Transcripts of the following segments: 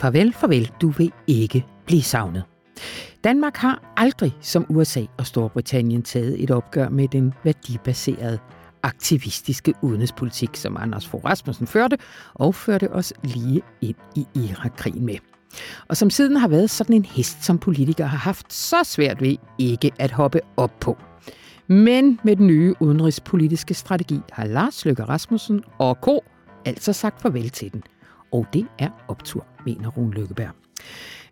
Farvel, farvel, du vil ikke blive savnet. Danmark har aldrig som USA og Storbritannien taget et opgør med den værdibaserede aktivistiske udenrigspolitik, som Anders Fogh Rasmussen førte, og førte os lige ind i Irakkrigen med. Og som siden har været sådan en hest, som politikere har haft så svært ved ikke at hoppe op på. Men med den nye udenrigspolitiske strategi har Lars Løkke Rasmussen og K. altså sagt farvel til den. Og det er optur, mener Rune Lykkeberg.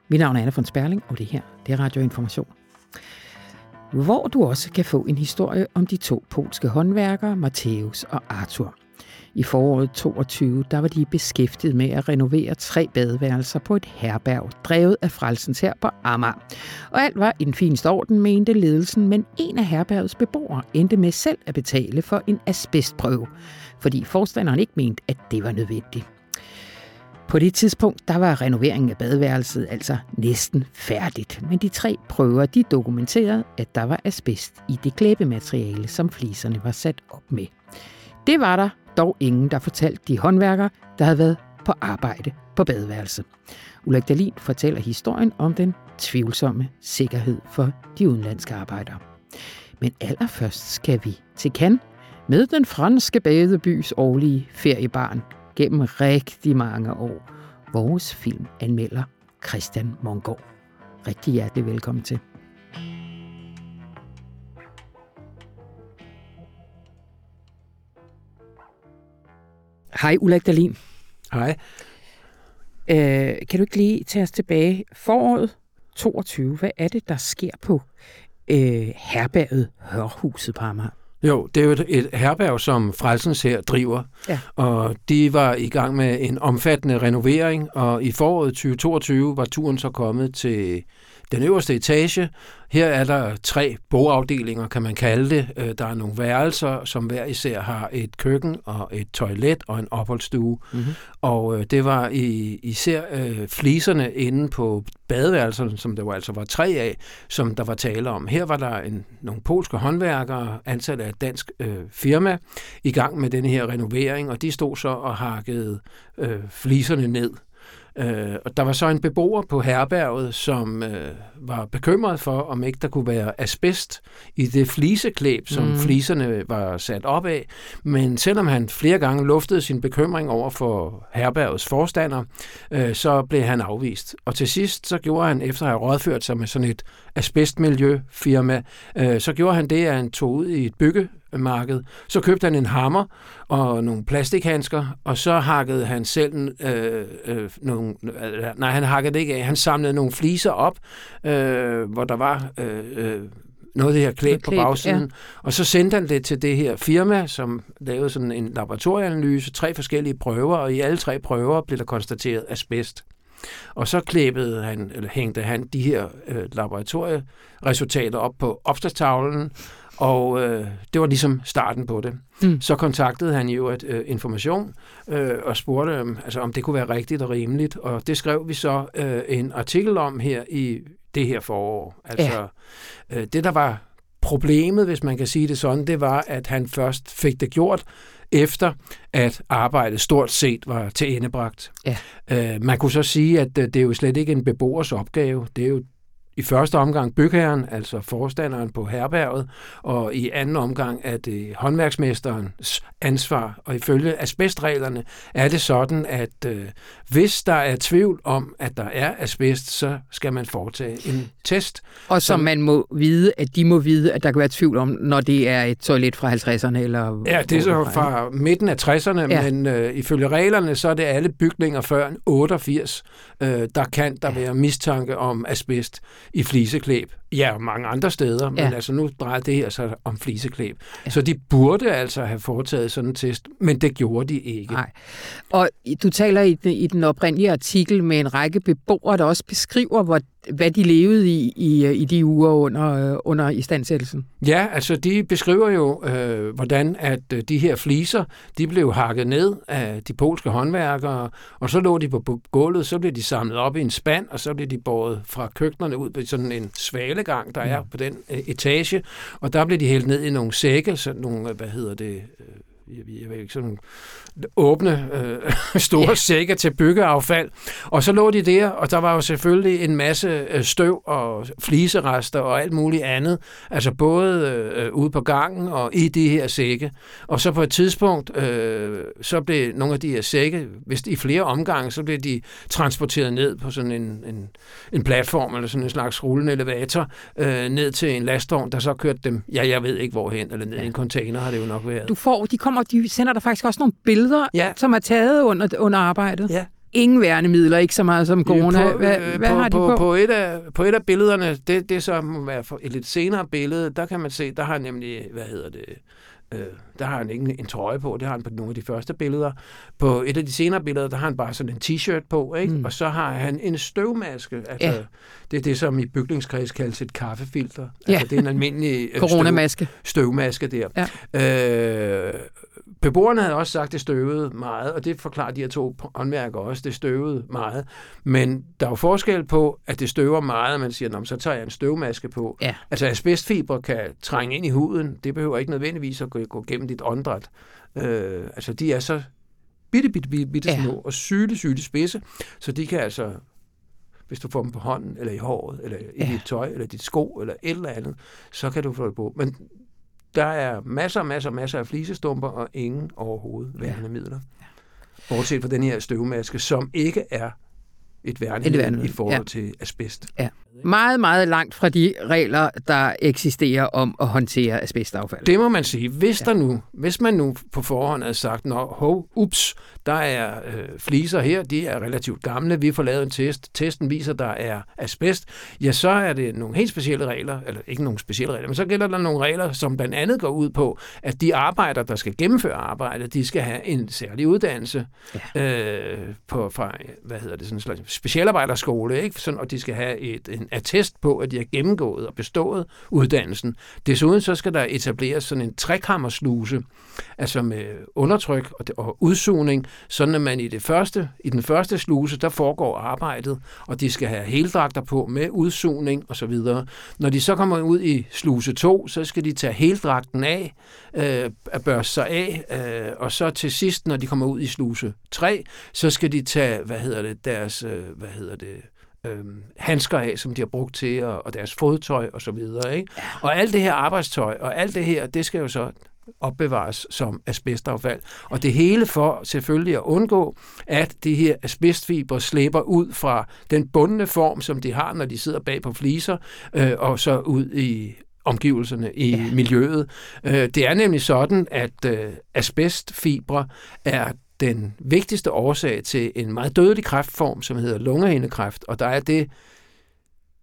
Mit navn er Anna von Sperling, og det her det er Radioinformation. Hvor du også kan få en historie om de to polske håndværkere, Matthäus og Arthur. I foråret 22 der var de beskæftiget med at renovere tre badeværelser på et herberg, drevet af Frelsens her på Amager. Og alt var i den fineste orden, mente ledelsen, men en af herbergets beboere endte med selv at betale for en asbestprøve, fordi forstanderen ikke mente, at det var nødvendigt. På det tidspunkt, der var renoveringen af badeværelset altså næsten færdigt, men de tre prøver, de dokumenterede, at der var asbest i det klæbemateriale, som fliserne var sat op med. Det var der dog ingen, der fortalte de håndværkere, der havde været på arbejde på badeværelset. Ulrik Dalin fortæller historien om den tvivlsomme sikkerhed for de udenlandske arbejdere. Men allerførst skal vi til Cannes med den franske badebys årlige feriebarn gennem rigtig mange år. Vores film anmelder Christian Mongård. Rigtig hjertelig velkommen til. Hej Ulrik Dahlin. Hej. Øh, kan du ikke lige tage os tilbage? Foråret 22, hvad er det, der sker på øh, herberget Hørhuset på Amager? Jo, det er jo et, et herberg, som Frelsens her driver, ja. og de var i gang med en omfattende renovering, og i foråret 2022 var turen så kommet til den øverste etage. Her er der tre bogafdelinger, kan man kalde det. Øh, der er nogle værelser, som hver især har et køkken og et toilet og en opholdsstue. Mm-hmm. Og øh, det var i, især øh, fliserne inde på badeværelserne, som der var altså var tre af, som der var tale om. Her var der en, nogle polske håndværkere, ansat af et dansk øh, firma, i gang med denne her renovering, og de stod så og hakkede øh, fliserne ned. Øh, og der var så en beboer på herberget, som øh, var bekymret for, om ikke der kunne være asbest i det fliseklæb, som mm. fliserne var sat op af. Men selvom han flere gange luftede sin bekymring over for herbergets forstander, øh, så blev han afvist. Og til sidst så gjorde han, efter at have rådført sig med sådan et asbestmiljøfirma, øh, så gjorde han det, at han tog ud i et bygge marked. Så købte han en hammer og nogle plastikhandsker, og så hakkede han selv øh, øh, nogle... Øh, nej, han hakkede det ikke af. Han samlede nogle fliser op, øh, hvor der var... Øh, øh, noget af det her klæb på bagsiden, ja. og så sendte han det til det her firma, som lavede sådan en laboratorieanalyse, tre forskellige prøver, og i alle tre prøver blev der konstateret asbest. Og så klæbede han, eller hængte han de her øh, laboratorieresultater op på opslagstavlen, og øh, det var ligesom starten på det. Mm. Så kontaktede han jo et øh, information øh, og spurgte, øh, altså, om det kunne være rigtigt og rimeligt. Og det skrev vi så øh, en artikel om her i det her forår. Altså, ja. øh, det der var problemet, hvis man kan sige det sådan, det var, at han først fik det gjort, efter at arbejdet stort set var til endebragt. Ja. Øh, man kunne så sige, at øh, det er jo slet ikke en beboers opgave. Det er jo i første omgang bygherren, altså forstanderen på herberget, og i anden omgang er det håndværksmesterens ansvar. Og ifølge asbestreglerne er det sådan, at øh, hvis der er tvivl om, at der er asbest, så skal man foretage en test. Og som man må vide, at de må vide, at der kan være tvivl om, når det er et toilet fra 50'erne? Eller ja, det er så fra midten af 60'erne, ja. men øh, ifølge reglerne, så er det alle bygninger før 88, øh, der kan der ja. være mistanke om asbest i fliseklæb. Ja, mange andre steder, ja. men altså nu drejer det her sig om fliseklæb. Ja. Så de burde altså have foretaget sådan en test, men det gjorde de ikke. Nej. Og du taler i den, i den oprindelige artikel med en række beboere, der også beskriver, hvor, hvad de levede i i, i de uger under, under istandsættelsen. Ja, altså de beskriver jo, øh, hvordan at øh, de her fliser, de blev hakket ned af de polske håndværkere, og så lå de på gulvet, så blev de samlet op i en spand, og så blev de båret fra køkkenerne ud på sådan en svalegang, der er mm. på den øh, etage, og der blev de hældt ned i nogle sække, sådan nogle, hvad hedder det, jeg, ved ikke, sådan åbne øh, store yeah. sække til byggeaffald. Og så lå de der, og der var jo selvfølgelig en masse øh, støv og fliserester og alt muligt andet. Altså både øh, ude på gangen og i de her sække. Og så på et tidspunkt, øh, så blev nogle af de her sække, hvis i flere omgange, så blev de transporteret ned på sådan en, en, en platform, eller sådan en slags rullende elevator, øh, ned til en lastvogn, der så kørte dem, ja, jeg ved ikke hvorhen, eller ned i en container har det jo nok været. Du får, de kommer, de sender der faktisk også nogle billeder, ja. som er taget under, under arbejdet. Ja. Ingen værnemidler, ikke så meget som corona. På, hvad, hvad på, har de på? På, på, et af, på et af billederne, det, det må være et lidt senere billede, der kan man se, der har nemlig, hvad hedder det, Øh, der har han ikke en, en trøje på, det har han på nogle af de første billeder. På et af de senere billeder, der har han bare sådan en t-shirt på, ikke? Mm. og så har han en støvmaske. Altså, ja. Det er det, som i bygningskreds kaldes et kaffefilter. Ja. Altså, det er en almindelig øh, Coronamaske. Støv, støvmaske der. Ja. Øh, beboerne havde også sagt, at det støvede meget, og det forklarer de her to håndværkere også, det støvede meget. Men der er jo forskel på, at det støver meget, og man siger, så tager jeg en støvmaske på. Ja. Altså asbestfiber kan trænge ind i huden, det behøver ikke nødvendigvis at gå, gå gennem dit åndedræt. Øh, altså de er så bitte, bitte, bitte, bitte ja. små og syle, syle spidse, så de kan altså hvis du får dem på hånden, eller i håret, eller i ja. dit tøj, eller dit sko, eller et eller andet, så kan du få det på. Men der er masser, masser, masser af flisestumper, og ingen overhovedet værnemidler. Ja. Bortset fra den her støvmaske, som ikke er et værnemiddel i forhold ja. til asbest. Ja. Meget, meget langt fra de regler, der eksisterer om at håndtere asbestaffald. Det må man sige. Hvis, der nu, hvis man nu på forhånd havde sagt, Nå, ho, ups, der er øh, fliser her, de er relativt gamle, vi får lavet en test, testen viser, der er asbest, ja, så er det nogle helt specielle regler, eller ikke nogle specielle regler, men så gælder der nogle regler, som blandt andet går ud på, at de arbejder, der skal gennemføre arbejdet, de skal have en særlig uddannelse ja. øh, på, fra, hvad hedder det, sådan en slags specialarbejderskole, ikke? Sådan, og de skal have et, en attest på, at de har gennemgået og bestået uddannelsen. Desuden så skal der etableres sådan en trekammersluse, altså med undertryk og, og udsugning, sådan at man i, det første, i den første sluse, der foregår arbejdet, og de skal have heldragter på med udsugning osv. Når de så kommer ud i sluse 2, så skal de tage heldragten af, øh, at børste sig af, øh, og så til sidst, når de kommer ud i sluse 3, så skal de tage, hvad hedder det, deres, øh, hvad hedder det, øh, handsker af, som de har brugt til, og, og deres fodtøj og så videre. Ikke? Og alt det her arbejdstøj, og alt det her, det skal jo så opbevares som asbestaffald. Og det hele for selvfølgelig at undgå, at de her asbestfiber slæber ud fra den bundne form, som de har, når de sidder bag på fliser, øh, og så ud i omgivelserne i ja. miljøet. Øh, det er nemlig sådan, at øh, asbestfibre er den vigtigste årsag til en meget dødelig kræftform, som hedder lungehindekræft, og der er det,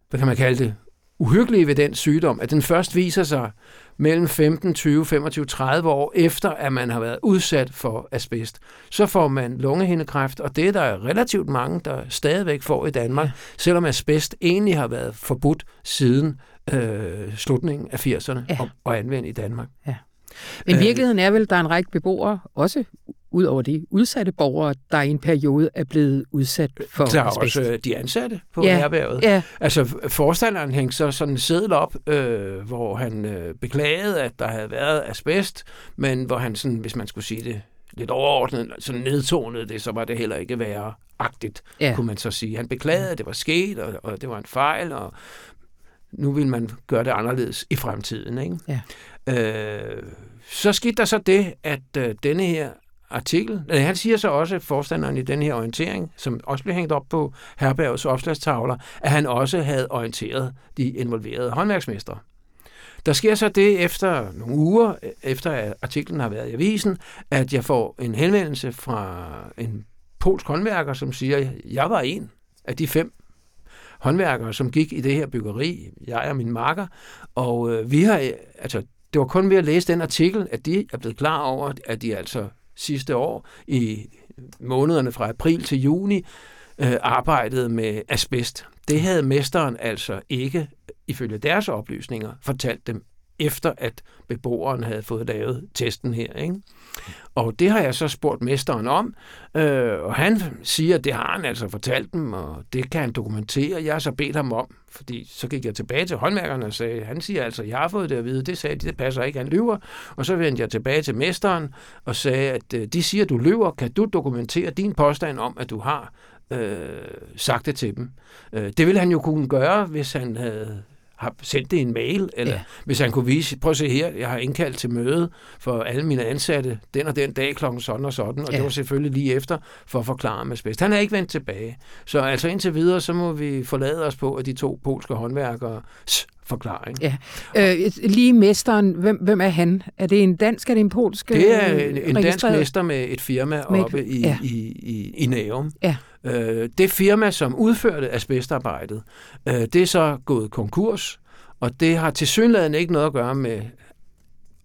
hvad kan man kalde det, uhyggelige ved den sygdom, at den først viser sig mellem 15, 20, 25, 30 år efter, at man har været udsat for asbest. Så får man lungehindekræft, og det er der relativt mange, der stadigvæk får i Danmark, selvom asbest egentlig har været forbudt siden øh, slutningen af 80'erne ja. og, og anvendt i Danmark. Ja. Men virkeligheden er vel, at der er en række beboere, også ud over de udsatte borgere, der i en periode er blevet udsat for Der er asbest. også de ansatte på ja. herberget. Ja. Altså forstanderen hængte så sådan en seddel op, øh, hvor han øh, beklagede, at der havde været asbest, men hvor han sådan, hvis man skulle sige det lidt overordnet, så nedtonede det, så var det heller ikke værre agtigt, ja. kunne man så sige. Han beklagede, at det var sket, og, og det var en fejl, og nu vil man gøre det anderledes i fremtiden. Ikke? Ja. Øh, så skete der så det, at øh, denne her artikel. Øh, han siger så også, forstanderen i den her orientering, som også blev hængt op på Herbergs opslagstavler, at han også havde orienteret de involverede håndværksmestre. Der sker så det efter nogle uger, øh, efter at artiklen har været i avisen, at jeg får en henvendelse fra en polsk håndværker, som siger, at jeg var en af de fem håndværkere, som gik i det her byggeri, jeg og min marker, og øh, vi har, altså, det var kun ved at læse den artikel, at de er blevet klar over, at de altså sidste år i månederne fra april til juni øh, arbejdede med asbest. Det havde mesteren altså ikke, ifølge deres oplysninger, fortalt dem efter at beboeren havde fået lavet testen her. Ikke? Og det har jeg så spurgt mesteren om, øh, og han siger, at det har han altså fortalt dem, og det kan han dokumentere. Jeg har så bedt ham om, fordi så gik jeg tilbage til håndværkerne og sagde, han siger altså, jeg har fået det at vide, det sagde de, det passer ikke, han lyver. Og så vendte jeg tilbage til mesteren og sagde, at øh, de siger, at du lyver, kan du dokumentere din påstand om, at du har øh, sagt det til dem. Øh, det ville han jo kunne gøre, hvis han havde har sendt det en mail, eller ja. hvis han kunne vise, prøv at se her, jeg har indkaldt til møde for alle mine ansatte den og den dag klokken sådan og sådan, og ja. det var selvfølgelig lige efter for at forklare med bedst. Han er ikke vendt tilbage. Så altså indtil videre, så må vi forlade os på, at de to polske håndværkere forklaring. Ja. Øh, lige mesteren, hvem, hvem er han? Er det en dansk, er det en polsk? Det er en, en dansk mester med et firma med oppe et, i, ja. i, i, i Nærum. Ja. Øh, det firma, som udførte asbestarbejdet, øh, det er så gået konkurs, og det har til synligheden ikke noget at gøre med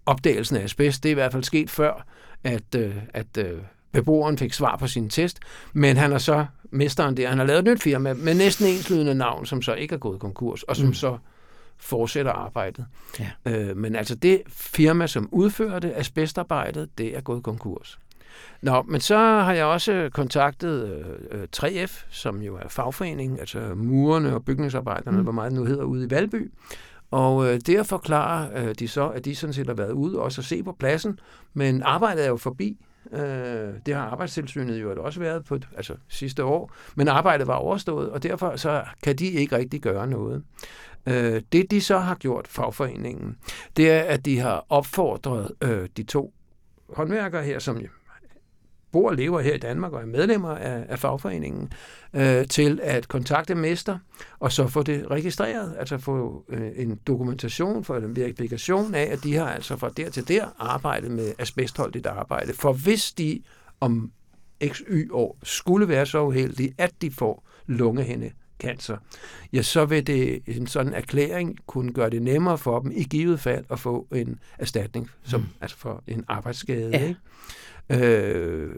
opdagelsen af asbest. Det er i hvert fald sket før, at, øh, at øh, beboeren fik svar på sin test, men han har så, mesteren der, han har lavet et nyt firma med næsten enslydende navn, som så ikke er gået konkurs, og som mm. så fortsætter arbejdet. Ja. Øh, men altså det firma, som udførte asbestarbejdet, det er gået konkurs. Nå, men så har jeg også kontaktet øh, 3F, som jo er fagforening, altså murerne og bygningsarbejderne, mm. hvor meget det nu hedder, ude i Valby. Og øh, det at forklare øh, de så, at de sådan set har været ude også at se på pladsen, men arbejdet er jo forbi. Øh, det har arbejdstilsynet jo også været på altså sidste år, men arbejdet var overstået, og derfor så kan de ikke rigtig gøre noget. Øh, det de så har gjort, fagforeningen, det er, at de har opfordret øh, de to håndværkere her, som bor og lever her i Danmark og er medlemmer af, af fagforeningen, øh, til at kontakte mester og så få det registreret, altså få øh, en dokumentation for en verifikation af, at de har altså fra der til der arbejdet med asbestholdigt arbejde. For hvis de om XY år skulle være så uheldige, at de får lungehænde cancer, ja, så vil det en sådan erklæring kunne gøre det nemmere for dem i givet fald at få en erstatning, som, mm. altså for en arbejdsskade. Ja. Ikke? Øh,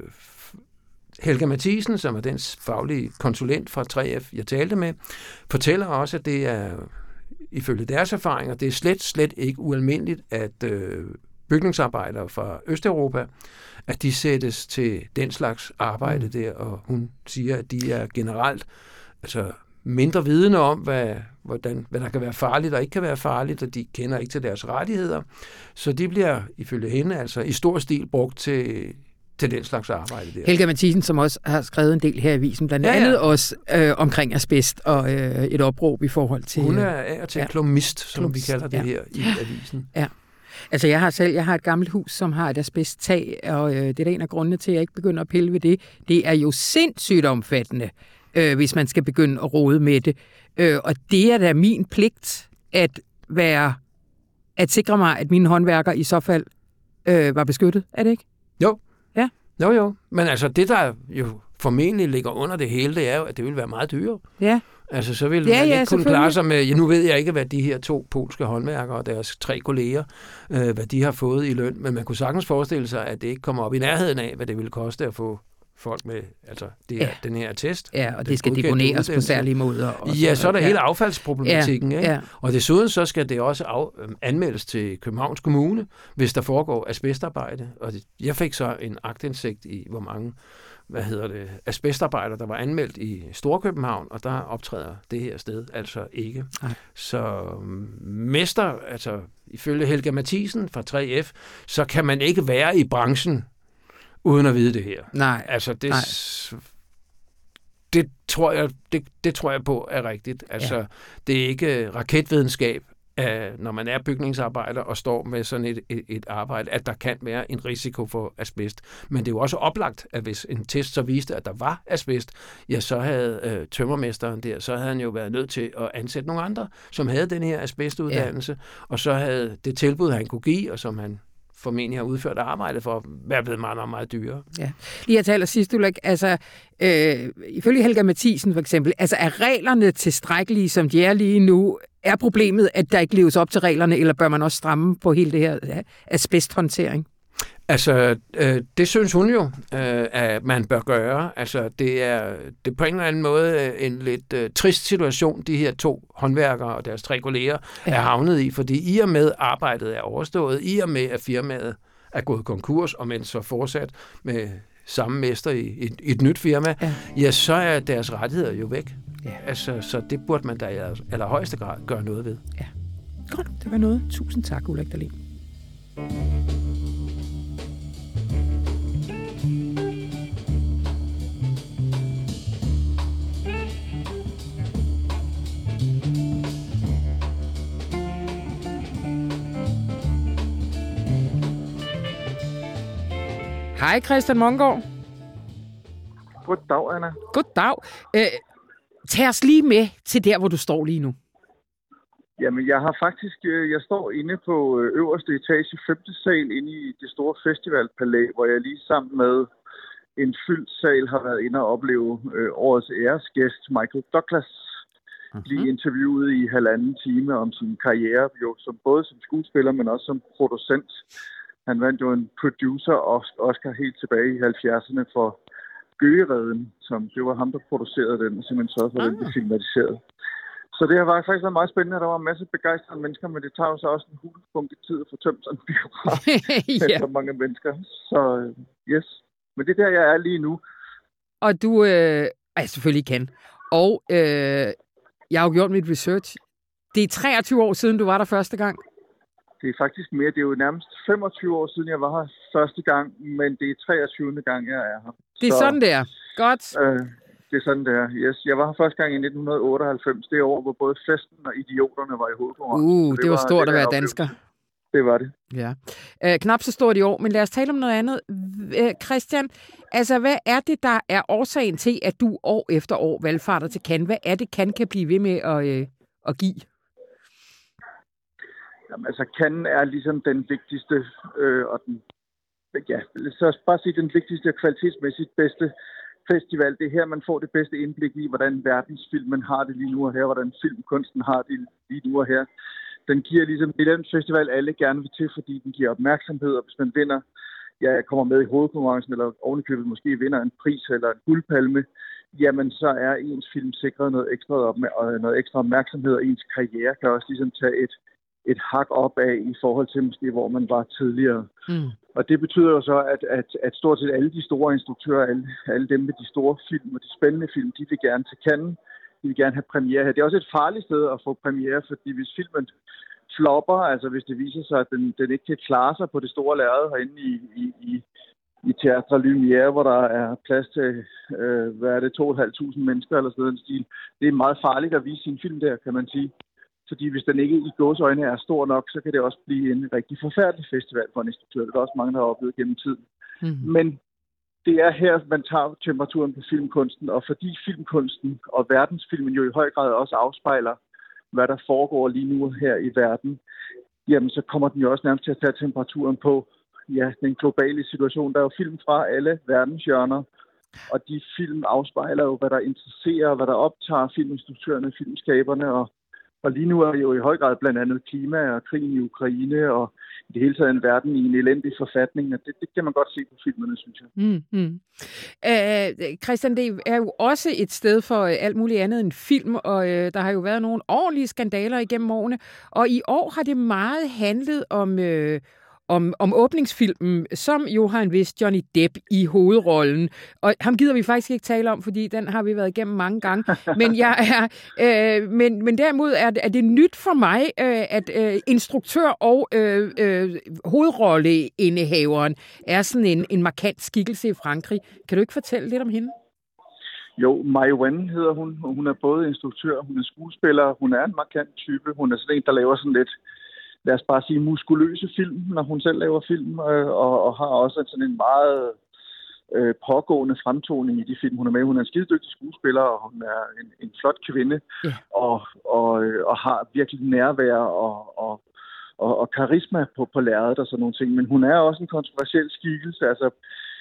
Helga Mathisen, som er den faglige konsulent fra 3F, jeg talte med, fortæller også, at det er ifølge deres erfaringer, det er slet, slet ikke ualmindeligt, at øh, bygningsarbejdere fra Østeuropa, at de sættes til den slags arbejde mm. der, og hun siger, at de er generelt altså mindre vidende om, hvad, hvordan, hvad der kan være farligt og ikke kan være farligt, og de kender ikke til deres rettigheder. Så de bliver, ifølge hende, altså i stor stil brugt til, til den slags arbejde der. Helga Mathisen, som også har skrevet en del her i avisen, blandt ja, ja. andet også øh, omkring asbest og øh, et opråb i forhold til... Hun er af til ja. klumist, som klumist, vi kalder det ja. her i avisen. Ja. Altså jeg har selv, jeg har et gammelt hus, som har et asbesttag, og øh, det er en af grundene til, at jeg ikke begynder at pille ved det. Det er jo sindssygt omfattende øh, hvis man skal begynde at rode med det. Øh, og det er da min pligt at være at sikre mig, at mine håndværker i så fald øh, var beskyttet. Er det ikke? Jo. Ja. Jo, jo. Men altså det, der jo formentlig ligger under det hele, det er jo, at det vil være meget dyrere. Ja. Altså, så vil ja, man ikke ja, kunne klare sig med... Ja, nu ved jeg ikke, hvad de her to polske håndværkere og deres tre kolleger, øh, hvad de har fået i løn, men man kunne sagtens forestille sig, at det ikke kommer op i nærheden af, hvad det vil koste at få folk med altså det er, ja. den her test. Ja, og det skal deponeres på særlige måder. Og ja, så er der ja. hele affaldsproblematikken. Ja. Ikke? Ja. Og desuden så skal det også af, øhm, anmeldes til Københavns Kommune, hvis der foregår asbestarbejde. Og jeg fik så en agtindsigt i, hvor mange hvad hedder det, asbestarbejder, der var anmeldt i Storkøbenhavn, og der optræder det her sted altså ikke. Ej. Så øhm, mester, altså ifølge Helga Mathisen fra 3F, så kan man ikke være i branchen uden at vide det her. Nej. Altså, det, Nej. det, tror jeg, det, det tror jeg på er rigtigt. Altså, ja. det er ikke raketvidenskab, at når man er bygningsarbejder og står med sådan et, et, et arbejde, at der kan være en risiko for asbest. Men det er jo også oplagt, at hvis en test så viste, at der var asbest, ja, så havde øh, tømmermesteren der, så havde han jo været nødt til at ansætte nogle andre, som havde den her asbestuddannelse, ja. og så havde det tilbud, han kunne give, og som han formentlig har udført arbejde for, være blevet meget, meget, meget dyrere. Ja. Lige at tale sidst, Ulrik, altså, øh, ifølge Helga Mathisen for eksempel, altså er reglerne tilstrækkelige, som de er lige nu? Er problemet, at der ikke leves op til reglerne, eller bør man også stramme på hele det her asbesthåndtering? Altså, øh, det synes hun jo, øh, at man bør gøre. Altså, det er, det er på en eller anden måde øh, en lidt øh, trist situation, de her to håndværkere og deres tre kolleger ja. er havnet i, fordi i og med arbejdet er overstået, i og med at firmaet er gået konkurs, og men så fortsat med samme mester i et, et nyt firma, ja. ja, så er deres rettigheder jo væk. Ja. Altså, så det burde man da i allerhøjeste grad gøre noget ved. Ja. Godt, det var noget. Tusind tak, Ulrik Dahlin. Hej Christian Mongård. Goddag, Anna. Goddag. Øh, tag os lige med til der, hvor du står lige nu. Jamen, jeg har faktisk, øh, jeg står inde på øh, øverste etage, femte sal, inde i det store festivalpalæ, hvor jeg lige sammen med en fyldt sal har været inde og opleve øh, årets æresgæst, Michael Douglas, mm-hmm. blive interviewet i halvanden time om sin karriere, jo som både som skuespiller, men også som producent. Han vandt jo en producer Oscar helt tilbage i 70'erne for Gøgereden, som det var ham, der producerede den, og simpelthen så for, at den blev ah. filmatiseret. Så det har faktisk været meget spændende, der var en masse begejstrede mennesker, men det tager jo så også en hulspunkt i tid at få tømt sådan en biograf ja. så mange mennesker. Så yes, men det er der, jeg er lige nu. Og du øh, er selvfølgelig kan. Og øh, jeg har jo gjort mit research. Det er 23 år siden, du var der første gang. Det er faktisk mere. Det er jo nærmest 25 år siden, jeg var her første gang, men det er 23. gang, jeg er her. Det er så, sådan, det er. Godt. Øh, det er sådan, det er. Yes. Jeg var her første gang i 1998, det år, hvor både festen og idioterne var i hovedkonkurrencen. Uh, det, det var stort det, at være dansker. Det var det. Ja. Øh, knap så stort i år, men lad os tale om noget andet. Øh, Christian, altså hvad er det, der er årsagen til, at du år efter år valgfarter til Cannes? Hvad er det, Cannes kan blive ved med at, øh, at give? Jamen, altså, Cannes er ligesom den vigtigste øh, og den, ja, så bare sige den vigtigste og kvalitetsmæssigt bedste festival. Det er her, man får det bedste indblik i, hvordan verdensfilmen har det lige nu og her, hvordan filmkunsten har det lige nu og her. Den giver ligesom, det er den festival, alle gerne vil til, fordi den giver opmærksomhed, og hvis man vinder, ja, kommer med i hovedkonkurrencen, eller ovenikøbet måske vinder en pris eller en guldpalme, jamen så er ens film sikret noget ekstra, op med, noget ekstra opmærksomhed, og ens karriere kan også ligesom tage et, et hak op af i forhold til måske, hvor man var tidligere. Mm. Og det betyder jo så, at, at, at stort set alle de store instruktører, alle, alle dem med de store film og de spændende film, de vil gerne til Cannes. De vil gerne have premiere her. Det er også et farligt sted at få premiere, fordi hvis filmen flopper, altså hvis det viser sig, at den, den ikke kan klare sig på det store lærred herinde i, i, i, i Teatre Lumière, hvor der er plads til, øh, hvad er det, 2.500 mennesker eller sådan en stil. Det er meget farligt at vise sin film der, kan man sige. Fordi hvis den ikke i gåsøjne er stor nok, så kan det også blive en rigtig forfærdelig festival for en instruktør. Det er også mange, der har oplevet gennem tiden. Mm-hmm. Men det er her, man tager temperaturen på filmkunsten, og fordi filmkunsten og verdensfilmen jo i høj grad også afspejler, hvad der foregår lige nu her i verden, jamen så kommer den jo også nærmest til at tage temperaturen på ja, den globale situation. Der er jo film fra alle verdenshjørner, og de film afspejler jo, hvad der interesserer, hvad der optager filminstruktørerne, filmskaberne, og og lige nu er jo i høj grad blandt andet klima og krigen i Ukraine og i det hele taget en verden i en elendig forfatning. Og det, det kan man godt se på filmene, synes jeg. Mm, mm. Uh, Christian, det er jo også et sted for øh, alt muligt andet end film, og øh, der har jo været nogle ordentlige skandaler igennem årene. Og i år har det meget handlet om... Øh, om, om åbningsfilmen, som jo har en vis Johnny Depp i hovedrollen. Og ham gider vi faktisk ikke tale om, fordi den har vi været igennem mange gange. Men, jeg er, øh, men, men derimod er, er det nyt for mig, øh, at øh, instruktør og øh, øh, hovedrolleindehaveren er sådan en, en markant skikkelse i Frankrig. Kan du ikke fortælle lidt om hende? Jo, Mai Wen hedder hun. Hun er både instruktør, hun er skuespiller, hun er en markant type. Hun er sådan en, der laver sådan lidt lad os bare sige, muskuløse film, når hun selv laver film, øh, og, og har også sådan en meget øh, pågående fremtoning i de film, hun er med. Hun er en skidedygtig skuespiller, og hun er en, en flot kvinde, yeah. og, og, øh, og har virkelig nærvær og, og, og, og karisma på, på lærredet og sådan nogle ting. Men hun er også en kontroversiel skikkelse. Altså,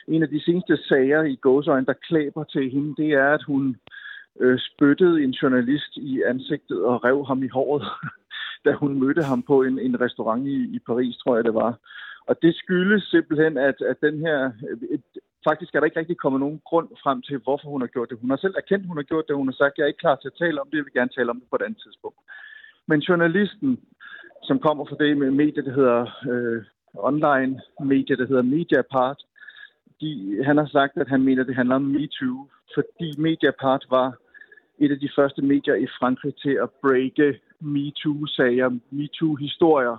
en af de seneste sager i gåsøjne, der klæber til hende, det er, at hun øh, spyttede en journalist i ansigtet og rev ham i håret. da hun mødte ham på en, en restaurant i, i Paris, tror jeg det var. Og det skyldes simpelthen, at, at den her... Et, faktisk er der ikke rigtig kommet nogen grund frem til, hvorfor hun har gjort det. Hun har selv erkendt, hun har gjort det. Hun har sagt, jeg er ikke klar til at tale om det. Jeg vil gerne tale om det på et andet tidspunkt. Men journalisten, som kommer fra det med medie, der hedder øh, online medie, der hedder Mediapart, de, han har sagt, at han mener, at det handler om MeToo, fordi Mediapart var et af de første medier i Frankrig til at breake MeToo-sager, MeToo-historier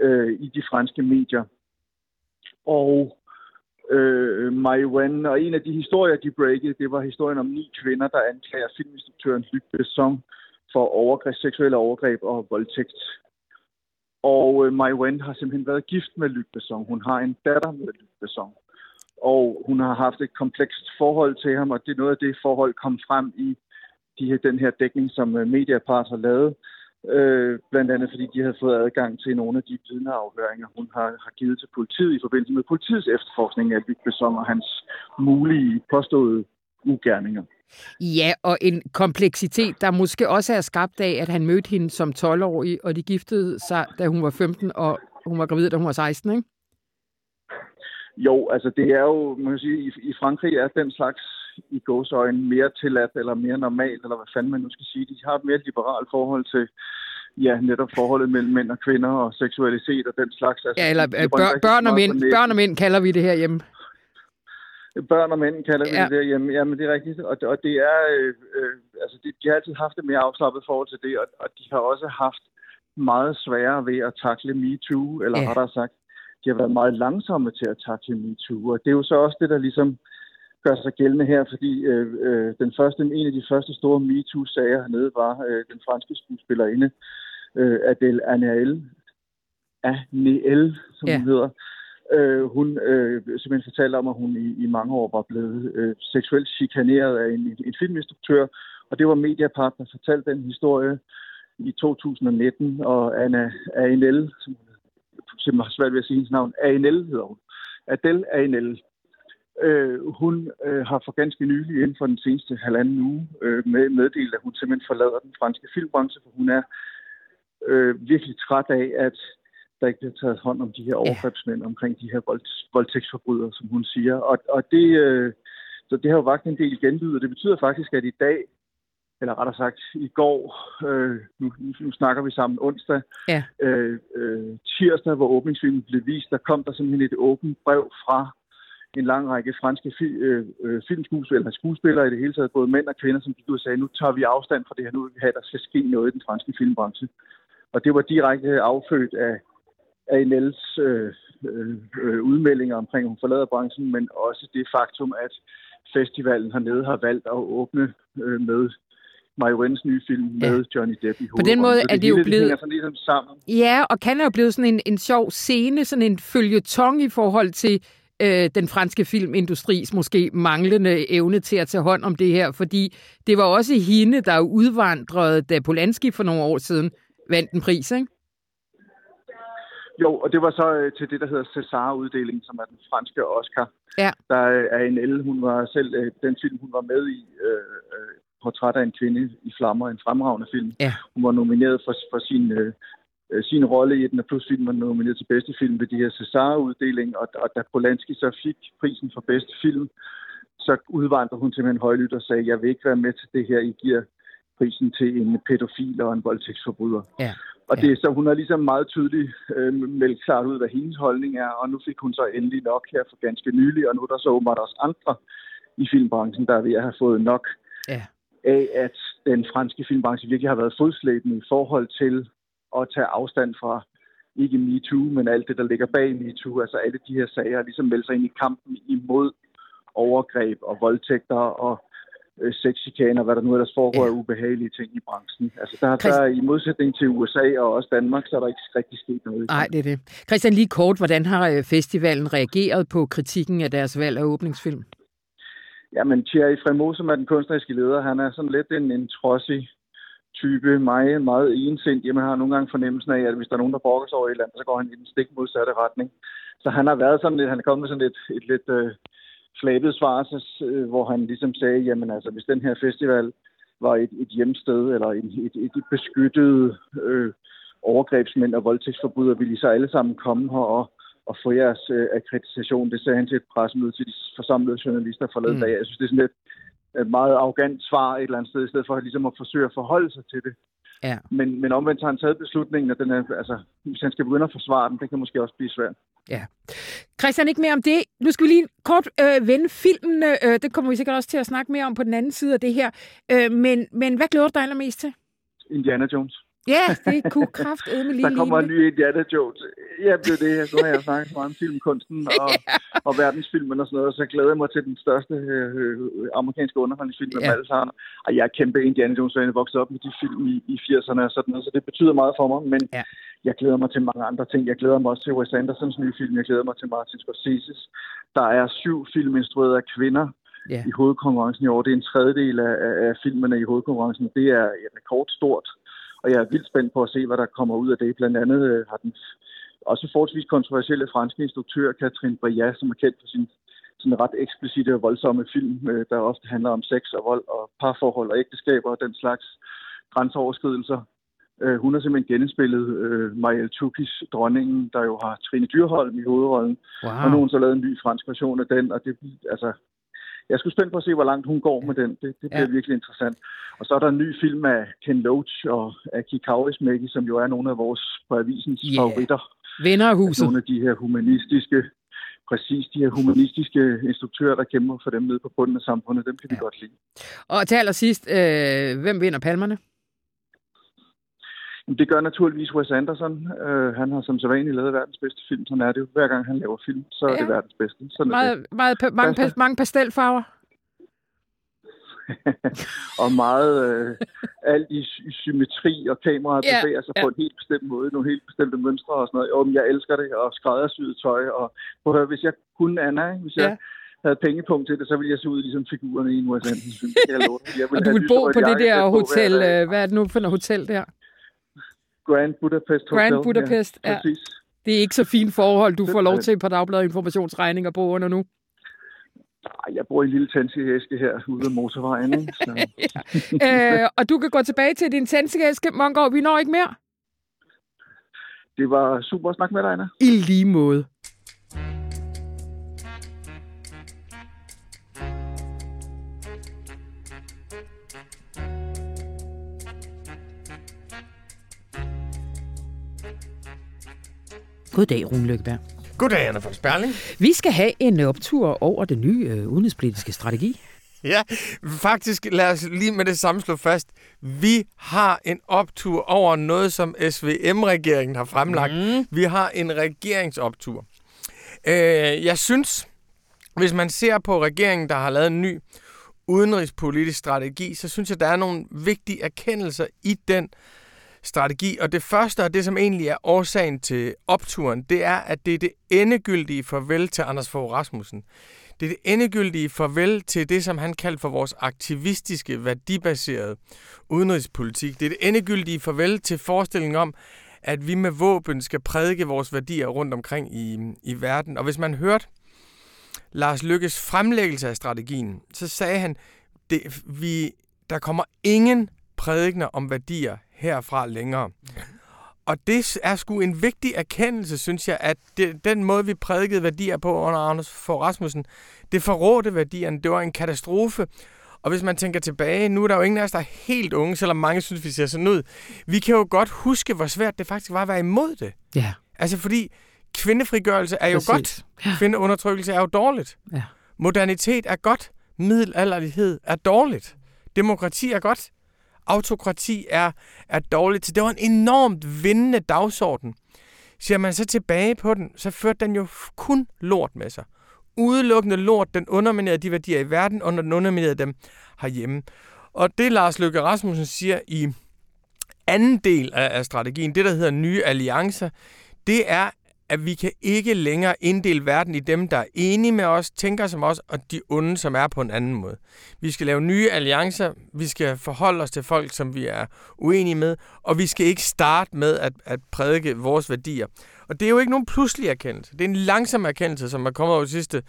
øh, i de franske medier. Og øh, Mai og en af de historier, de breakede, det var historien om ni kvinder, der anklager filminstruktøren Luc Besson for overgreb, seksuelle overgreb og voldtægt. Og øh, Mai Wen har simpelthen været gift med Luc Besson. Hun har en datter med Luc Besson. Og hun har haft et komplekst forhold til ham, og det er noget af det forhold kom frem i de, den her dækning, som øh, Mediapart har lavet. Øh, blandt andet fordi de havde fået adgang til nogle af de vidneafhøringer, hun har, har givet til politiet i forbindelse med politiets efterforskning af Luc Besson og hans mulige påståede ugerninger. Ja, og en kompleksitet, der måske også er skabt af, at han mødte hende som 12-årig, og de giftede sig, da hun var 15, og hun var gravid, da hun var 16, ikke? Jo, altså det er jo, man kan sige, i, i Frankrig er den slags i gåsøjne mere tilladt eller mere normalt, eller hvad fanden man nu skal sige. De har et mere liberalt forhold til, ja, netop forholdet mellem mænd og kvinder og seksualitet og den slags. Altså, ja, eller bør, børn, og mænd, børn og mænd kalder vi det her hjemme. Børn og mænd kalder vi ja. det der hjemme. Jamen, det er rigtigt. Og, og det er, øh, øh, altså, de, de har altid haft et mere afslappet forhold til det, og, og de har også haft meget sværere ved at takle MeToo, eller ja. har der sagt, de har været meget langsomme til at takle MeToo. Og det er jo så også det, der ligesom gør sig gældende her, fordi øh, øh, den første, en af de første store MeToo-sager hernede var øh, den franske skuespillerinde øh, Adele Anael, Anael, som ja. hun hedder, Øh, hun øh, simpelthen fortalte om, at hun i, i mange år var blevet øh, seksuelt chikaneret af en, en filminstruktør, og det var Mediapart, der fortalte den historie i 2019, og Anna Ainel, som hun simpelthen har svært ved at sige hendes navn, Ainel hedder hun, Adele Ainel, øh, hun øh, har for ganske nylig inden for den seneste halvanden uge øh, med, meddelt, at hun simpelthen forlader den franske filmbranche, for hun er øh, virkelig træt af, at der ikke bliver taget hånd om de her overgrebsmænd omkring de her vold, voldtægtsforbrydere, som hun siger. Og, og det, øh, så det har jo vagt en del genlyd, og det betyder faktisk, at i dag, eller rettere sagt i går, øh, nu, nu snakker vi sammen onsdag, ja. øh, øh, tirsdag, hvor åbningsfilmen blev vist, der kom der simpelthen et åbent brev fra en lang række franske fi, øh, øh, filmskuespillere, eller skuespillere i det hele taget, både mænd og kvinder, som gik ud og sagde, nu tager vi afstand fra det her, nu vil vi have, at der skal ske noget i den franske filmbranche. Og det var direkte affødt af af Nels øh, øh, øh, udmeldinger omkring, at hun forlader branchen, men også det faktum, at festivalen hernede har valgt at åbne øh, med Wens nye film med Johnny Depp i På den måde er det, jo blevet... Det sådan ligesom sammen. Ja, og kan jo blevet sådan en, en sjov scene, sådan en følgetong i forhold til øh, den franske filmindustris måske manglende evne til at tage hånd om det her, fordi det var også hende, der udvandrede, da Polanski for nogle år siden vandt en pris, ikke? Jo, og det var så øh, til det, der hedder César-uddelingen, som er den franske Oscar. Ja. Der er en el, hun var selv, øh, den film, hun var med i, øh, øh, Portræt af en kvinde i flammer, en fremragende film. Ja. Hun var nomineret for, for sin, øh, øh sin rolle i den, og film var nomineret til bedste film ved de her César-uddeling, og, og da Polanski så fik prisen for bedste film, så udvandrede hun simpelthen højlydt og sagde, jeg vil ikke være med til det her, I giver prisen til en pædofil og en voldtægtsforbryder. Ja. Og det, så hun har ligesom meget tydeligt øh, meldt klart ud, hvad hendes holdning er, og nu fik hun så endelig nok her for ganske nylig, og nu er der så åbenbart også andre i filmbranchen, der er ved at have fået nok ja. af, at den franske filmbranche virkelig har været fodslæbende i forhold til at tage afstand fra ikke MeToo, men alt det, der ligger bag MeToo, altså alle de her sager, ligesom meldt sig ind i kampen imod overgreb og voldtægter og øh, sexchikaner, hvad der nu ellers foregår ja. af ubehagelige ting i branchen. Altså der, Christ... der i modsætning til USA og også Danmark, så er der ikke rigtig sket noget. Nej, det er det. Christian, lige kort, hvordan har øh, festivalen reageret på kritikken af deres valg af åbningsfilm? Jamen, Thierry Fremont, som er den kunstneriske leder, han er sådan lidt en, en trodsig type, meget, meget ensindig. Man har nogle gange fornemmelsen af, at hvis der er nogen, der brokker sig over et eller andet, så går han i den stik modsatte retning. Så han har været sådan lidt, han er kommet med sådan et, et lidt øh, flabet svar, så, øh, hvor han ligesom sagde, jamen altså, hvis den her festival var et, et hjemsted, eller et, et, et beskyttet øh, overgrebsmænd og voldtægtsforbrydere, ville de så alle sammen komme her og at få jeres øh, akkreditation. Det sagde han til et pressemøde til de forsamlede journalister forleden mm. dag. Jeg synes, det er sådan et, et meget arrogant svar et eller andet sted, i stedet for ligesom at forsøge at forholde sig til det. Ja. Men, men omvendt har han taget beslutningen, at den er, altså, hvis han skal begynde at forsvare den, det kan måske også blive svært. Ja. Christian, ikke mere om det. Nu skal vi lige kort øh, vende filmen. Øh, det kommer vi sikkert også til at snakke mere om på den anden side af det her. Øh, men, men hvad glæder du dig allermest til? Indiana Jones. Ja, det kunne kraftedme lige Der kommer en ny Indiana Jones. Ja, det er det. Så har jeg snakket meget om filmkunsten og, ja. og verdensfilmen og sådan noget, så jeg glæder mig til den største øh, amerikanske underholdningsfilm ja. af alle sammen. Og jeg er kæmpe Indiana Jones, jeg er vokset op med de film i, i 80'erne og sådan noget, så det betyder meget for mig. Men ja. jeg glæder mig til mange andre ting. Jeg glæder mig også til Wes Andersons nye film. Jeg glæder mig til Martin Scorsese's. Der er syv film instrueret af kvinder ja. i hovedkonkurrencen i år. Det er en tredjedel af, af filmene i hovedkonkurrencen. Det er et rekordstort og jeg er vildt spændt på at se, hvad der kommer ud af det. Blandt andet øh, har den også forholdsvis kontroversielle franske instruktør, Catherine Breillat, som er kendt for sin sådan ret eksplicite og voldsomme film, øh, der ofte handler om sex og vold og parforhold og ægteskaber og den slags grænseoverskridelser. Øh, hun har simpelthen genindspillet øh, Marielle Tukis dronningen, der jo har Trine Dyrholm i hovedrollen. Wow. Og hun så lavet en ny fransk version af den, og det, altså, jeg sgu spændt på at se, hvor langt hun går med den. Det, det bliver ja. virkelig interessant. Og så er der en ny film af Ken Loach og Aki Kaurismäki, som jo er nogle af vores på avisens yeah. favoritter. Venner af huset. Nogle af de her humanistiske, præcis de her humanistiske instruktører, der kæmper for dem nede på bunden af samfundet. Dem kan ja. vi godt lide. Og til allersidst, øh, hvem vinder palmerne? Det gør naturligvis Wes Anderson. Uh, han har som sædvanligt lavet verdens bedste film. Sådan er det jo. Hver gang han laver film, så ja. er det verdens bedste. Sådan meget, det. Meget, pa- mange, pa- mange pastelfarver? og meget uh, alt i, i symmetri, og kameraet ja, bevæger sig ja. på en helt bestemt måde, nogle helt bestemte mønstre og sådan noget. Jo, jeg elsker det, og skræddersyet tøj. Og, prøv at hvis jeg kunne Anna, hvis ja. jeg havde pengepunkt til det, så ville jeg se ud ligesom figurerne i en film. Jeg, jeg og du vil bo på det der hotel, øh, hvad er det nu for et hotel der? Grand Budapest Hotel. Grand Budapest, ja. ja. Det er ikke så fint forhold, du får lov til på Dagbladet Informationsregninger på under nu. Jeg bor i en lille tændskeæske her ude af motorvejen. Ikke? Så. ja. øh, og du kan gå tilbage til din tændskeæske, Mongård. Vi når ikke mere. Det var super at snakke med dig, Anna. I lige måde. Goddag, Rune Lykkeberg. Goddag, Anna von Sperling. Vi skal have en optur over den nye øh, udenrigspolitiske strategi. Ja, faktisk lad os lige med det samme slå fast. Vi har en optur over noget, som SVM-regeringen har fremlagt. Mm. Vi har en regeringsoptur. Øh, jeg synes, hvis man ser på regeringen, der har lavet en ny udenrigspolitisk strategi, så synes jeg, der er nogle vigtige erkendelser i den strategi. Og det første, og det som egentlig er årsagen til opturen, det er, at det er det endegyldige farvel til Anders Fogh Rasmussen. Det er det endegyldige farvel til det, som han kaldte for vores aktivistiske, værdibaserede udenrigspolitik. Det er det endegyldige farvel til forestillingen om, at vi med våben skal prædike vores værdier rundt omkring i, i verden. Og hvis man hørte Lars Lykkes fremlæggelse af strategien, så sagde han, det, vi, der kommer ingen prædikner om værdier herfra længere. Og det er sgu en vigtig erkendelse, synes jeg, at det, den måde, vi prædikede værdier på under Anders for Rasmussen, det forrådte værdierne. Det var en katastrofe. Og hvis man tænker tilbage, nu er der jo ingen af os, der er helt unge, selvom mange synes, vi ser sådan ud. Vi kan jo godt huske, hvor svært det faktisk var at være imod det. Ja. Altså fordi kvindefrigørelse er jo Præcis. godt. Ja. Kvindeundertrykkelse er jo dårligt. Ja. Modernitet er godt. Middelalderlighed er dårligt. Demokrati er godt autokrati er, er dårligt. Så det var en enormt vindende dagsorden. Ser man så tilbage på den, så førte den jo kun lort med sig. Udelukkende lort, den underminerede de værdier i verden, og den underminerede dem herhjemme. Og det Lars Løkke Rasmussen siger i anden del af, af strategien, det der hedder nye alliancer, det er, at vi kan ikke længere inddele verden i dem, der er enige med os, tænker som os, og de onde, som er på en anden måde. Vi skal lave nye alliancer, vi skal forholde os til folk, som vi er uenige med, og vi skal ikke starte med at, at prædike vores værdier. Og det er jo ikke nogen pludselig erkendelse. Det er en langsom erkendelse, som er kommet over de sidste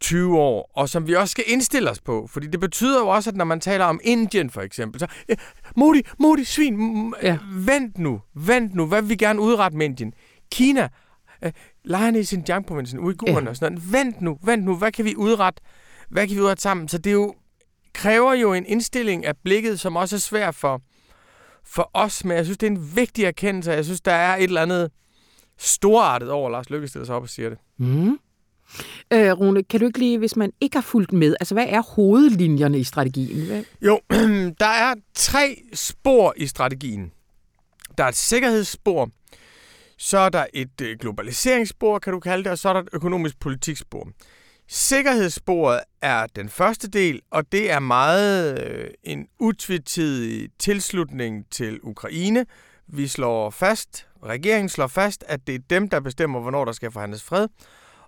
20 år, og som vi også skal indstille os på. Fordi det betyder jo også, at når man taler om Indien for eksempel, så ja, Modi, Modi, svin, ja. vent nu, vent nu, hvad vil vi gerne udrette med Indien? Kina Øh, lejrene i Xinjiang-provincen, uigurerne ja. og sådan noget. Vent nu, vent nu, hvad kan vi udrette? Hvad kan vi udrette sammen? Så det er jo, kræver jo en indstilling af blikket, som også er svær for, for os, men jeg synes, det er en vigtig erkendelse. Jeg synes, der er et eller andet storartet over, Lars Lykke stiller sig op og siger det. Mm. Øh, Rune, kan du ikke lige, hvis man ikke har fulgt med, altså hvad er hovedlinjerne i strategien? Hvad? Jo, der er tre spor i strategien. Der er et sikkerhedsspor, så er der et øh, globaliseringsspor, kan du kalde det, og så er der et økonomisk politikspor. Sikkerhedssporet er den første del, og det er meget øh, en utvetydig tilslutning til Ukraine. Vi slår fast, regeringen slår fast, at det er dem, der bestemmer, hvornår der skal forhandles fred,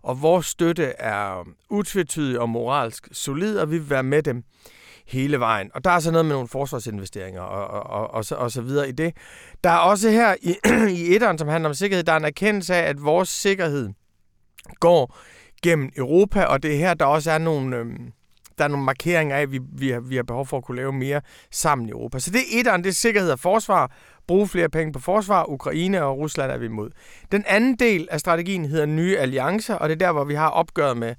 og vores støtte er utvetydig og moralsk solid, og vi vil være med dem hele vejen. Og der er så noget med nogle forsvarsinvesteringer og, og, og, og, så, og så videre i det. Der er også her i, i etteren, som handler om sikkerhed, der er en erkendelse af, at vores sikkerhed går gennem Europa, og det er her, der også er nogle... Øh, der er nogle markeringer af, at vi, vi, har, vi har behov for at kunne lave mere sammen i Europa. Så det er etteren, det er sikkerhed og forsvar. Bruge flere penge på forsvar. Ukraine og Rusland er vi imod. Den anden del af strategien hedder nye alliancer, og det er der, hvor vi har opgøret med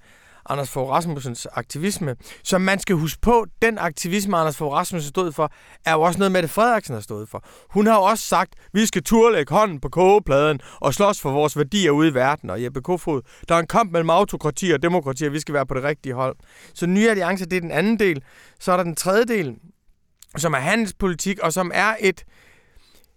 Anders Fogh Rasmussens aktivisme. Så man skal huske på, den aktivisme, Anders Fogh Rasmussen stod for, er jo også noget, Mette Frederiksen har stået for. Hun har jo også sagt, vi skal turlægge hånden på kogepladen og slås for vores værdier ude i verden. Og Jeppe Kofod, der er en kamp mellem autokrati og demokrati, og vi skal være på det rigtige hold. Så nye alliancer, det er den anden del. Så er der den tredje del, som er handelspolitik, og som er et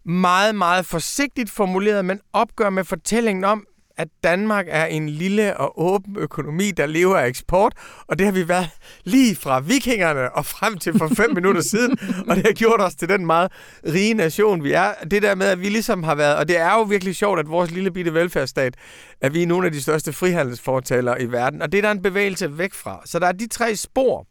meget, meget forsigtigt formuleret, men opgør med fortællingen om, at Danmark er en lille og åben økonomi, der lever af eksport, og det har vi været lige fra vikingerne og frem til for fem minutter siden, og det har gjort os til den meget rige nation, vi er. Det der med, at vi ligesom har været, og det er jo virkelig sjovt, at vores lille bitte velfærdsstat, at vi er nogle af de største frihandelsfortalere i verden, og det er der en bevægelse væk fra. Så der er de tre spor.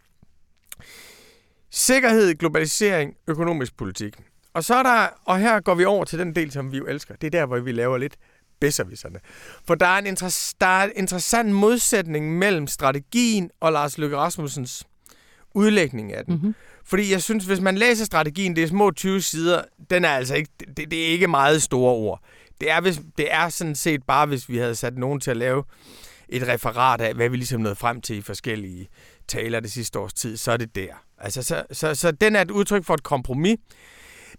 Sikkerhed, globalisering, økonomisk politik. Og så er der, og her går vi over til den del, som vi jo elsker. Det er der, hvor vi laver lidt bedservisserne. For der er, en inter- der er en interessant modsætning mellem strategien og Lars Løkke Rasmussens udlægning af den. Mm-hmm. Fordi jeg synes, hvis man læser strategien, det er små 20 sider, den er altså ikke, det, det er ikke meget store ord. Det er, hvis, det er sådan set bare, hvis vi havde sat nogen til at lave et referat af, hvad vi ligesom nåede frem til i forskellige taler det sidste års tid, så er det der. Altså, så, så, så den er et udtryk for et kompromis.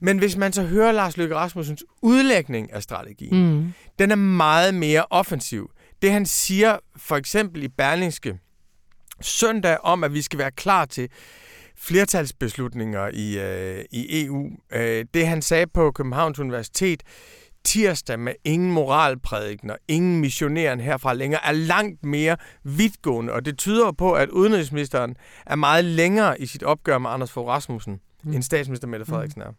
Men hvis man så hører Lars Løkke Rasmussens udlægning af strategien, mm. den er meget mere offensiv. Det han siger for eksempel i Berlingske søndag om, at vi skal være klar til flertalsbeslutninger i, øh, i EU. Øh, det han sagde på Københavns Universitet tirsdag med ingen moralprædiken og ingen missioneren herfra længere, er langt mere vidtgående, og det tyder på, at udenrigsministeren er meget længere i sit opgør med Anders Fogh Rasmussen, mm. end statsminister Mette Frederiksen er.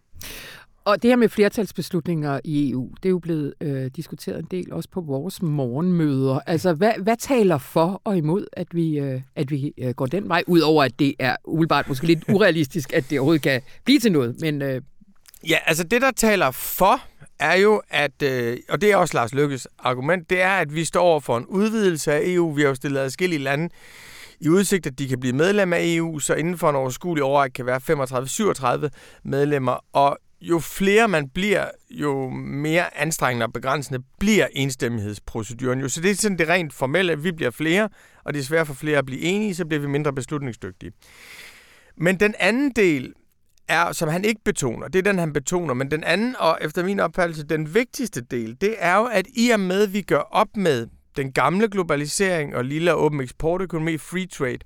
Og det her med flertalsbeslutninger i EU, det er jo blevet øh, diskuteret en del også på vores morgenmøder. Altså, hvad, hvad taler for og imod, at vi, øh, at vi øh, går den vej, udover at det er umiddelbart måske lidt urealistisk, at det overhovedet kan blive til noget, men... Øh... Ja, altså det, der taler for, er jo, at, øh, og det er også Lars Lykkes argument, det er, at vi står over for en udvidelse af EU. Vi har jo stillet adskillige lande i udsigt, at de kan blive medlem af EU, så inden for en overskuelig år kan være 35-37 medlemmer, og jo flere man bliver, jo mere anstrengende og begrænsende bliver enstemmighedsproceduren. Jo, så det er sådan det rent formelle, at vi bliver flere, og det er svært for flere at blive enige, så bliver vi mindre beslutningsdygtige. Men den anden del er, som han ikke betoner, det er den, han betoner, men den anden, og efter min opfattelse, den vigtigste del, det er jo, at i og med, at vi gør op med den gamle globalisering og lille og åben eksportøkonomi, free trade,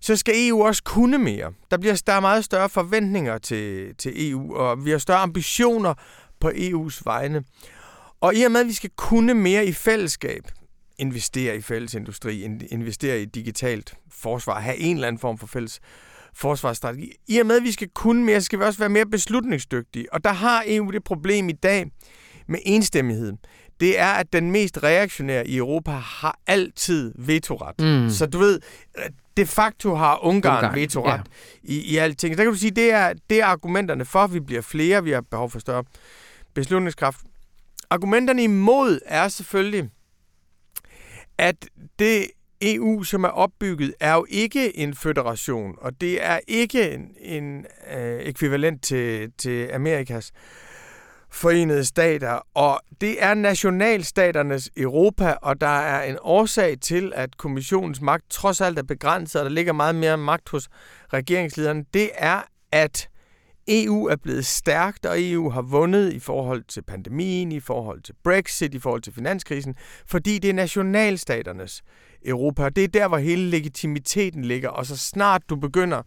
så skal EU også kunne mere. Der bliver der er meget større forventninger til, til EU, og vi har større ambitioner på EU's vegne. Og i og med, at vi skal kunne mere i fællesskab, investere i fælles industri, investere i digitalt forsvar, have en eller anden form for fælles forsvarsstrategi. I og med, at vi skal kunne mere, skal vi også være mere beslutningsdygtige. Og der har EU det problem i dag med enstemmighed det er, at den mest reaktionære i Europa har altid vetoret. Mm. Så du ved, de facto har Ungarn, Ungarn vetoret ja. i, i alting. Der kan du sige, det er, det er argumenterne for, at vi bliver flere, vi har behov for større beslutningskraft. Argumenterne imod er selvfølgelig, at det EU, som er opbygget, er jo ikke en federation, og det er ikke en, en øh, ekvivalent til, til Amerikas forenede stater, og det er nationalstaternes Europa, og der er en årsag til, at kommissionens magt trods alt er begrænset, og der ligger meget mere magt hos regeringslederne, det er, at EU er blevet stærkt, og EU har vundet i forhold til pandemien, i forhold til Brexit, i forhold til finanskrisen, fordi det er nationalstaternes Europa. Det er der, hvor hele legitimiteten ligger, og så snart du begynder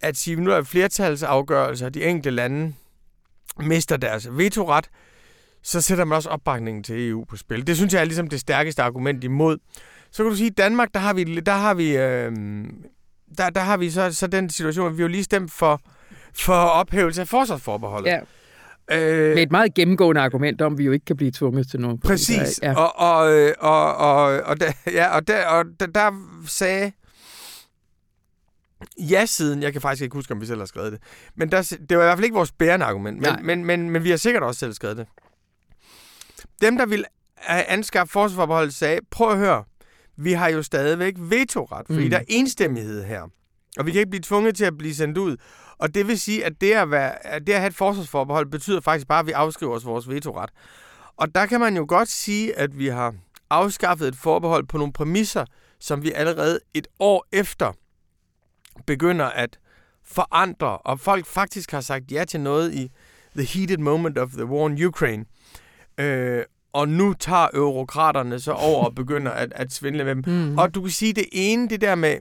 at sige, nu er flertalsafgørelser, de enkelte lande mister deres vetoret, så sætter man også opbakningen til EU på spil. Det synes jeg er ligesom det stærkeste argument imod. Så kan du sige, at Danmark, der har vi, der har vi, øh, der, der har vi så, så den situation, at vi jo lige stemt for, for ophævelse af forsvarsforbeholdet. Ja. Øh, Med et meget gennemgående argument om, at vi jo ikke kan blive tvunget til noget. Præcis. Ja. Og, og, øh, og, og, og, der, ja, og, der, og der, der sagde ja-siden, jeg kan faktisk ikke huske, om vi selv har skrevet det, men der, det var i hvert fald ikke vores bærende argument, men, men, men, men vi har sikkert også selv skrevet det. Dem, der vil anskaffe forsvarsforbeholdet, sagde, prøv at høre, vi har jo stadigvæk vetoret, fordi mm. der er enstemmighed her. Og vi kan ikke blive tvunget til at blive sendt ud. Og det vil sige, at det at, være, at det at have et forsvarsforbehold betyder faktisk bare, at vi afskriver os vores vetoret. Og der kan man jo godt sige, at vi har afskaffet et forbehold på nogle præmisser, som vi allerede et år efter begynder at forandre, og folk faktisk har sagt ja til noget i the heated moment of the war in Ukraine. Øh, og nu tager eurokraterne så over og begynder at, at svindle med dem. Mm. Og du kan sige, det ene, det der med,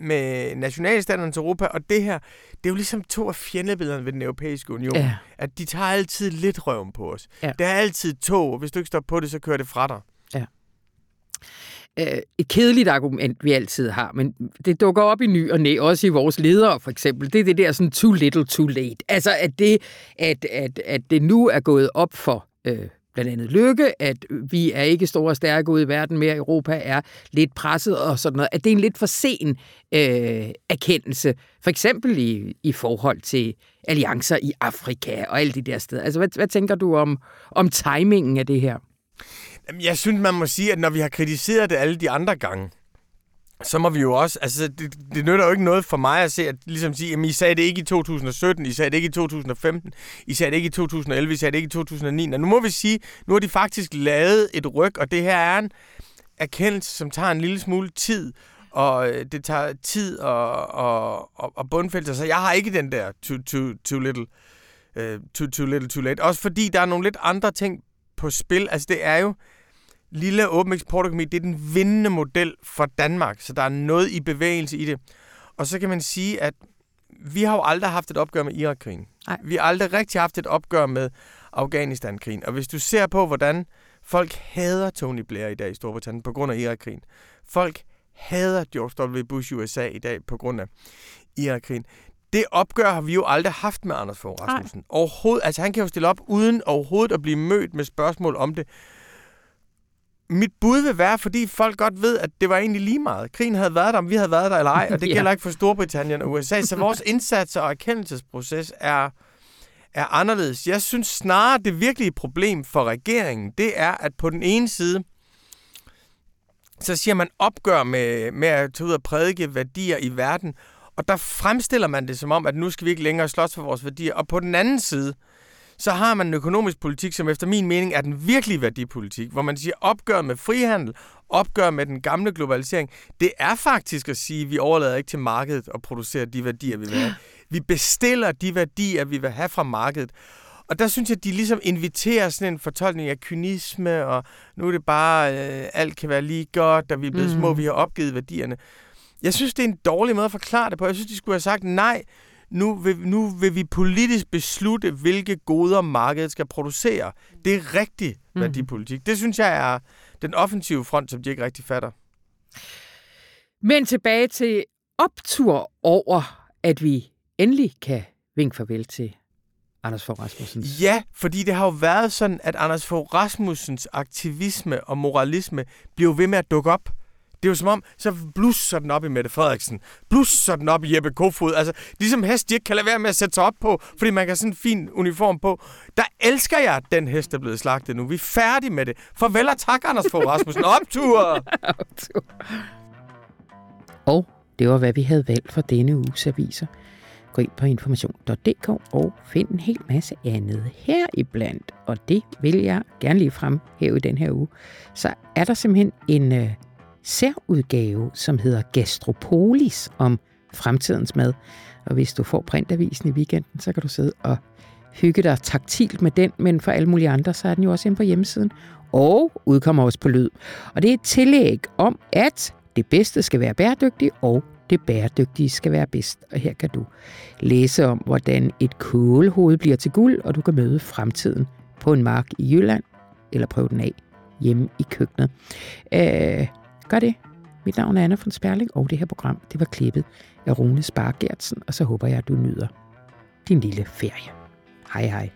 med nationalstaterne til Europa, og det her, det er jo ligesom to af fjendebillederne ved den europæiske union. Ja. At de tager altid lidt røven på os. Ja. Der er altid to, og hvis du ikke står på det, så kører det fra dig. Øh, et kedeligt argument, vi altid har, men det dukker op i ny og næ, også i vores ledere for eksempel. Det er det der sådan too little, too late. Altså, at det, at, at, at det nu er gået op for øh, blandt andet Lykke, at vi er ikke store og stærke ude i verden mere. Europa er lidt presset og sådan noget. At det er en lidt for sen øh, erkendelse. For eksempel i, i forhold til alliancer i Afrika og alle de der steder. Altså, hvad, hvad tænker du om, om timingen af det her? Jeg synes, man må sige, at når vi har kritiseret det alle de andre gange, så må vi jo også, altså det, det nytter jo ikke noget for mig at se, at ligesom sige, jamen I sagde det ikke i 2017, I sagde det ikke i 2015, I sagde det ikke i 2011, I sagde det ikke i 2009. Og nu må vi sige, nu har de faktisk lavet et ryg, og det her er en erkendelse, som tager en lille smule tid, og øh, det tager tid og, og, og, og bundfælde Så jeg har ikke den der too, too, too little, uh, too, too little, too late. Også fordi der er nogle lidt andre ting på spil. Altså det er jo, lille åben eksportøkonomi, det er den vindende model for Danmark, så der er noget i bevægelse i det. Og så kan man sige, at vi har jo aldrig haft et opgør med Irak-krigen. Vi har aldrig rigtig haft et opgør med Afghanistan-krigen. Og hvis du ser på, hvordan folk hader Tony Blair i dag i Storbritannien på grund af Irak-krigen. Folk hader George W. Bush i USA i dag på grund af Irak-krigen. Det opgør har vi jo aldrig haft med Anders Fogh Rasmussen. Overhovedet, altså han kan jo stille op uden overhovedet at blive mødt med spørgsmål om det mit bud vil være, fordi folk godt ved, at det var egentlig lige meget. Krigen havde været der, om vi havde været der eller ej, og det ja. gælder ikke for Storbritannien og USA. Så vores indsats og erkendelsesproces er, er anderledes. Jeg synes snarere, det virkelige problem for regeringen, det er, at på den ene side, så siger man opgør med, med at tage ud og prædike værdier i verden, og der fremstiller man det som om, at nu skal vi ikke længere slås for vores værdier. Og på den anden side, så har man en økonomisk politik, som efter min mening er den virkelige værdipolitik, hvor man siger opgør med frihandel, opgør med den gamle globalisering. Det er faktisk at sige, at vi overlader ikke til markedet at producere de værdier, vi vil have. Vi bestiller de værdier, vi vil have fra markedet. Og der synes jeg, at de ligesom inviterer sådan en fortolkning af kynisme, og nu er det bare, øh, alt kan være lige godt, og vi er blevet mm. små, vi har opgivet værdierne. Jeg synes, det er en dårlig måde at forklare det på. Jeg synes, de skulle have sagt, nej, nu vil, nu vil vi politisk beslutte, hvilke goder markedet skal producere. Det er rigtig mm. værdipolitik. Det synes jeg er den offensive front, som de ikke rigtig fatter. Men tilbage til optur over, at vi endelig kan vinke farvel til Anders Fogh Rasmussen. Ja, fordi det har jo været sådan, at Anders Fogh Rasmussens aktivisme og moralisme bliver ved med at dukke op. Det er jo som om, så blusser den op i Mette Frederiksen. Blusser den op i Jeppe Kofod. Altså, ligesom hest, de ikke kan lade være med at sætte sig op på, fordi man kan sådan en fin uniform på. Der elsker jeg, at den hest er blevet slagtet nu. Vi er færdige med det. Farvel og tak, Anders Fogh Rasmussen. Optur! Og det var, hvad vi havde valgt for denne uges aviser. Gå ind på information.dk og find en hel masse andet her iblandt. Og det vil jeg gerne lige fremhæve i den her uge. Så er der simpelthen en øh, særudgave, som hedder Gastropolis om fremtidens mad. Og hvis du får printavisen i weekenden, så kan du sidde og hygge dig taktilt med den, men for alle mulige andre, så er den jo også inde på hjemmesiden, og udkommer også på lyd. Og det er et tillæg om, at det bedste skal være bæredygtigt, og det bæredygtige skal være bedst. Og her kan du læse om, hvordan et kålehoved bliver til guld, og du kan møde fremtiden på en mark i Jylland, eller prøve den af hjemme i køkkenet. Øh, gør det. Mit navn er Anna von Sperling, og det her program det var klippet af Rune Spargertsen, og så håber jeg, at du nyder din lille ferie. Hej hej.